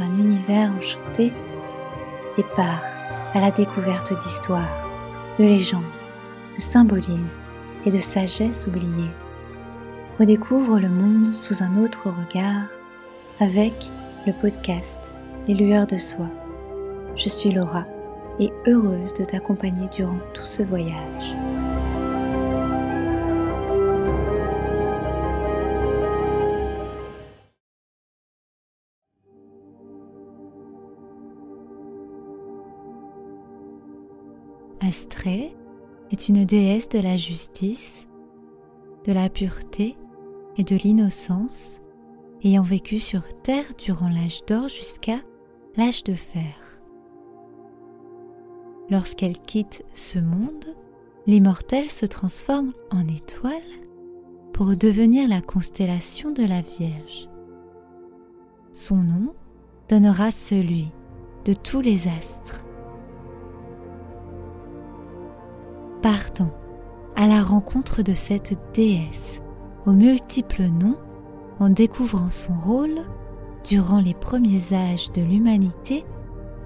un univers enchanté et part à la découverte d'histoires, de légendes, de symbolismes et de sagesse oubliée. Redécouvre le monde sous un autre regard avec le podcast Les lueurs de soi. Je suis Laura et heureuse de t'accompagner durant tout ce voyage. Astrée est une déesse de la justice, de la pureté et de l'innocence, ayant vécu sur Terre durant l'âge d'or jusqu'à l'âge de fer. Lorsqu'elle quitte ce monde, l'immortel se transforme en étoile pour devenir la constellation de la Vierge. Son nom donnera celui de tous les astres. Partons à la rencontre de cette déesse aux multiples noms en découvrant son rôle durant les premiers âges de l'humanité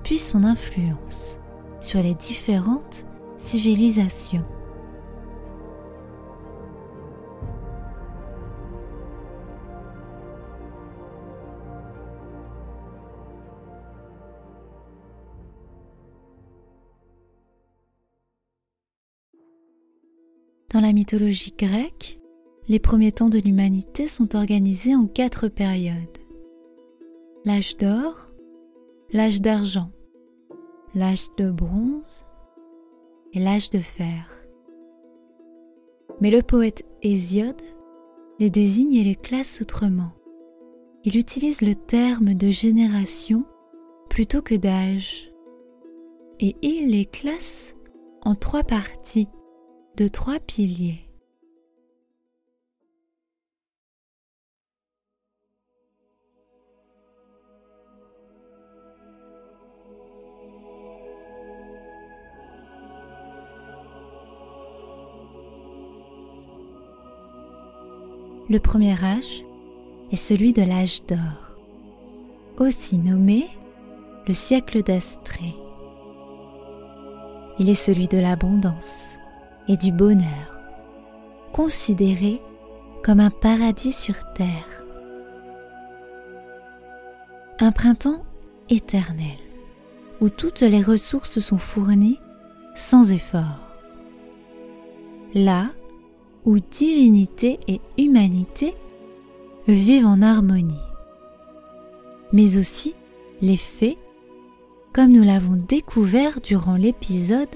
puis son influence sur les différentes civilisations. Dans la mythologie grecque, les premiers temps de l'humanité sont organisés en quatre périodes. L'âge d'or, l'âge d'argent, l'âge de bronze et l'âge de fer. Mais le poète Hésiode les désigne et les classe autrement. Il utilise le terme de génération plutôt que d'âge. Et il les classe en trois parties de trois piliers. Le premier âge est celui de l'âge d'or, aussi nommé le siècle d'Astrée. Il est celui de l'abondance, et du bonheur, considéré comme un paradis sur terre. Un printemps éternel, où toutes les ressources sont fournies sans effort. Là où divinité et humanité vivent en harmonie. Mais aussi les fées, comme nous l'avons découvert durant l'épisode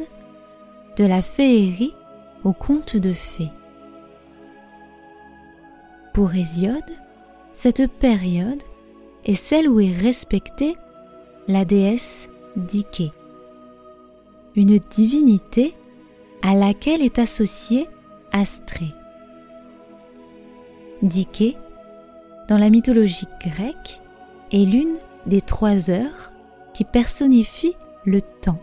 de la féerie au conte de fées. Pour Hésiode, cette période est celle où est respectée la déesse Dike, une divinité à laquelle est associée Astrée. Dike, dans la mythologie grecque, est l'une des trois heures qui personnifient le temps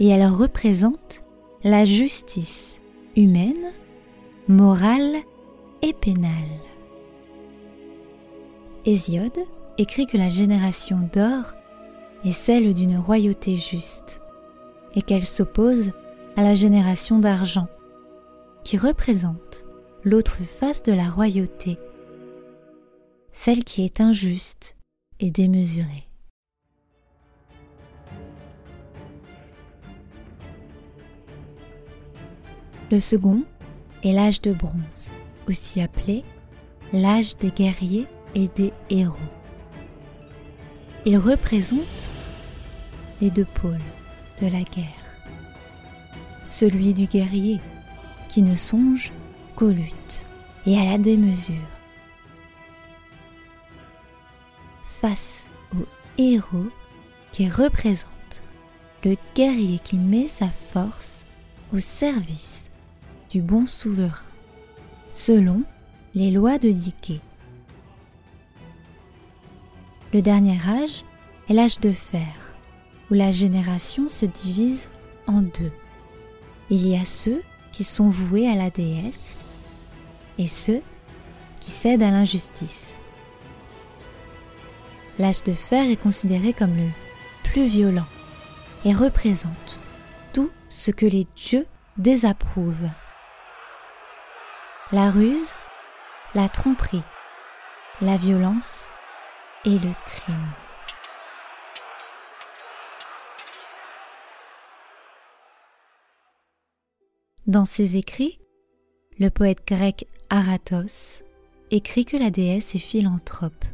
et elle représente la justice humaine, morale et pénale. Hésiode écrit que la génération d'or est celle d'une royauté juste et qu'elle s'oppose à la génération d'argent qui représente l'autre face de la royauté, celle qui est injuste et démesurée. Le second est l'âge de bronze, aussi appelé l'âge des guerriers et des héros. Il représente les deux pôles de la guerre. Celui du guerrier qui ne songe qu'aux luttes et à la démesure. Face au héros qui représente le guerrier qui met sa force au service du bon souverain, selon les lois de Dike. Le dernier âge est l'âge de fer, où la génération se divise en deux. Il y a ceux qui sont voués à la déesse et ceux qui cèdent à l'injustice. l'âge de fer est considéré comme le plus violent et représente tout ce que les dieux désapprouvent. La ruse, la tromperie, la violence et le crime. Dans ses écrits, le poète grec Aratos écrit que la déesse est philanthrope.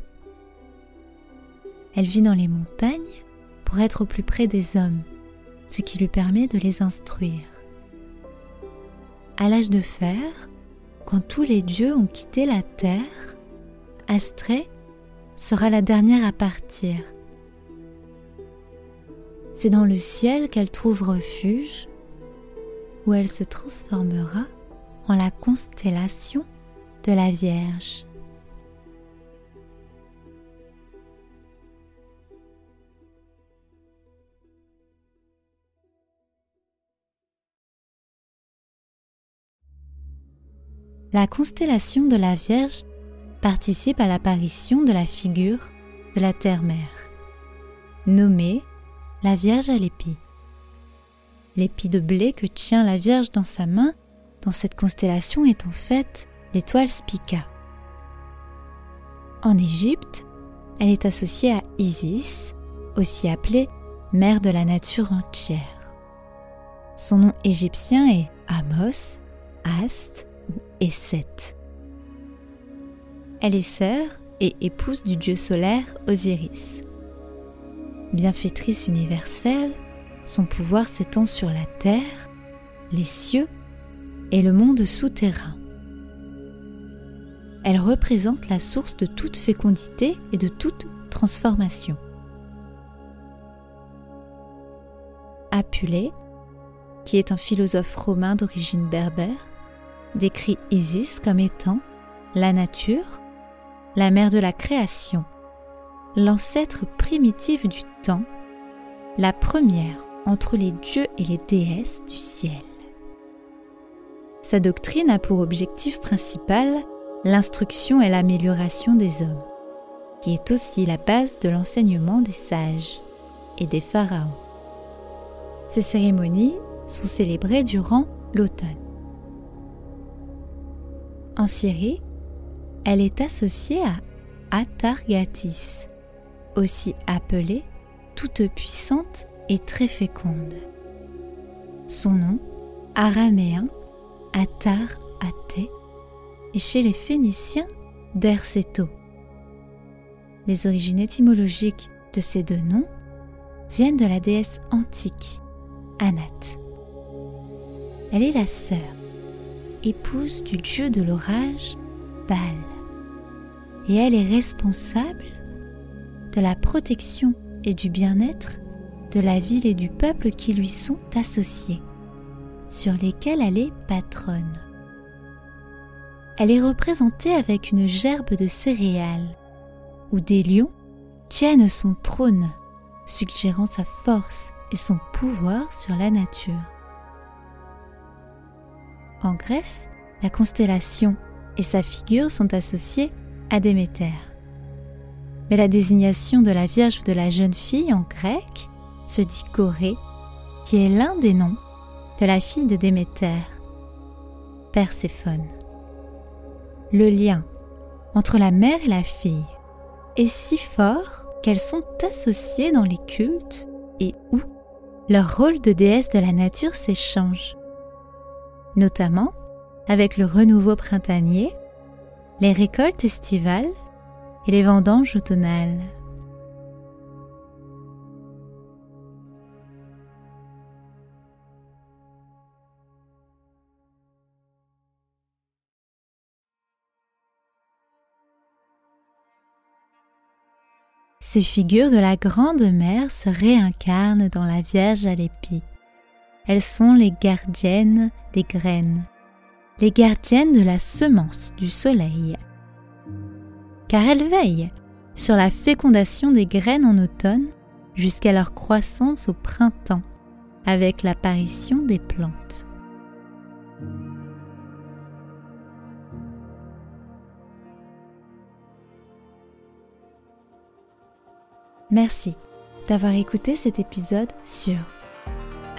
Elle vit dans les montagnes pour être au plus près des hommes, ce qui lui permet de les instruire. À l'âge de fer, quand tous les dieux ont quitté la terre, Astrée sera la dernière à partir. C'est dans le ciel qu'elle trouve refuge où elle se transformera en la constellation de la Vierge. La constellation de la Vierge participe à l'apparition de la figure de la Terre-Mère, nommée la Vierge à l'épi. L'épi de blé que tient la Vierge dans sa main dans cette constellation est en fait l'étoile Spica. En Égypte, elle est associée à Isis, aussi appelée mère de la nature entière. Son nom égyptien est Amos, Ast ou. Elle est sœur et épouse du dieu solaire Osiris. Bienfaitrice universelle, son pouvoir s'étend sur la terre, les cieux et le monde souterrain. Elle représente la source de toute fécondité et de toute transformation. Apulée, qui est un philosophe romain d'origine berbère, décrit Isis comme étant la nature, la mère de la création, l'ancêtre primitif du temps, la première entre les dieux et les déesses du ciel. Sa doctrine a pour objectif principal l'instruction et l'amélioration des hommes, qui est aussi la base de l'enseignement des sages et des pharaons. Ces cérémonies sont célébrées durant l'automne. En Syrie, elle est associée à Atargatis, aussi appelée toute puissante et très féconde. Son nom, araméen, Atar Até, est chez les Phéniciens d'Erceto. Les origines étymologiques de ces deux noms viennent de la déesse antique, Anat. Elle est la sœur, épouse du dieu de l'orage, Baal. Et elle est responsable de la protection et du bien-être de la ville et du peuple qui lui sont associés, sur lesquels elle est patronne. Elle est représentée avec une gerbe de céréales, où des lions tiennent son trône, suggérant sa force et son pouvoir sur la nature. En Grèce, la constellation et sa figure sont associées à Déméter. Mais la désignation de la Vierge ou de la jeune fille en grec se dit Corée, qui est l'un des noms de la fille de Déméter, Perséphone. Le lien entre la mère et la fille est si fort qu'elles sont associées dans les cultes et où leur rôle de déesse de la nature s'échange, notamment avec le renouveau printanier, les récoltes estivales et les vendanges automnales. Ces figures de la Grande Mère se réincarnent dans la Vierge à l'épi. Elles sont les gardiennes des graines, les gardiennes de la semence du soleil. Car elles veillent sur la fécondation des graines en automne jusqu'à leur croissance au printemps avec l'apparition des plantes. Merci d'avoir écouté cet épisode sur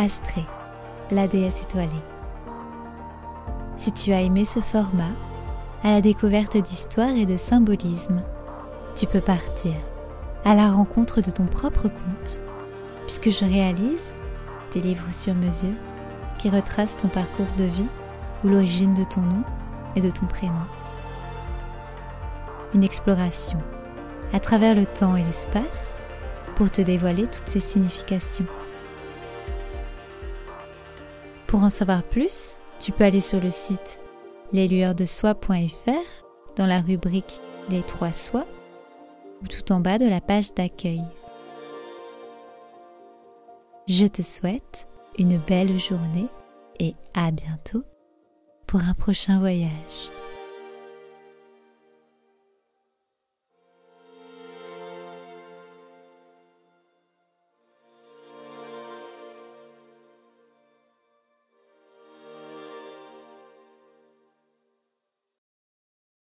Astrée, la déesse étoilée. Si tu as aimé ce format, à la découverte d'histoires et de symbolismes, tu peux partir à la rencontre de ton propre conte, puisque je réalise des livres sur mesure qui retracent ton parcours de vie ou l'origine de ton nom et de ton prénom. Une exploration à travers le temps et l'espace pour te dévoiler toutes ces significations. Pour en savoir plus, tu peux aller sur le site leslueursdesoi.fr dans la rubrique Les trois soins ou tout en bas de la page d'accueil. Je te souhaite une belle journée et à bientôt pour un prochain voyage.